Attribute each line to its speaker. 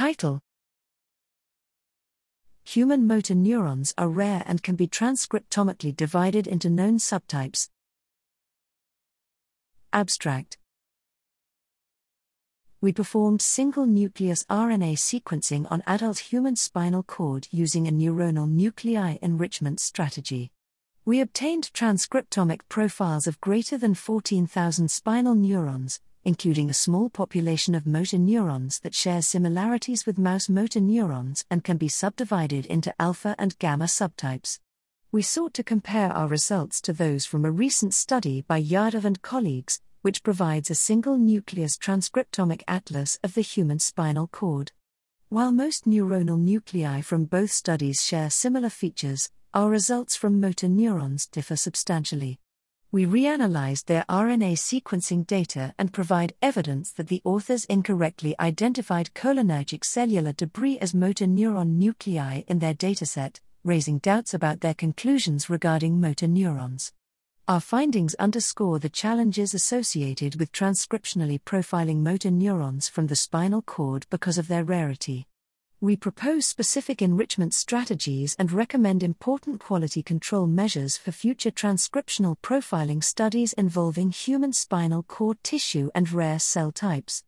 Speaker 1: Title Human motor neurons are rare and can be transcriptomically divided into known subtypes. Abstract We performed single nucleus RNA sequencing on adult human spinal cord using a neuronal nuclei enrichment strategy. We obtained transcriptomic profiles of greater than 14,000 spinal neurons, including a small population of motor neurons that share similarities with mouse motor neurons and can be subdivided into alpha and gamma subtypes. We sought to compare our results to those from a recent study by Yadav and colleagues, which provides a single nucleus transcriptomic atlas of the human spinal cord. While most neuronal nuclei from both studies share similar features, our results from motor neurons differ substantially. We reanalyzed their RNA sequencing data and provide evidence that the authors incorrectly identified cholinergic cellular debris as motor neuron nuclei in their dataset, raising doubts about their conclusions regarding motor neurons. Our findings underscore the challenges associated with transcriptionally profiling motor neurons from the spinal cord because of their rarity we propose specific enrichment strategies and recommend important quality control measures for future transcriptional profiling studies involving human spinal cord tissue and rare cell types.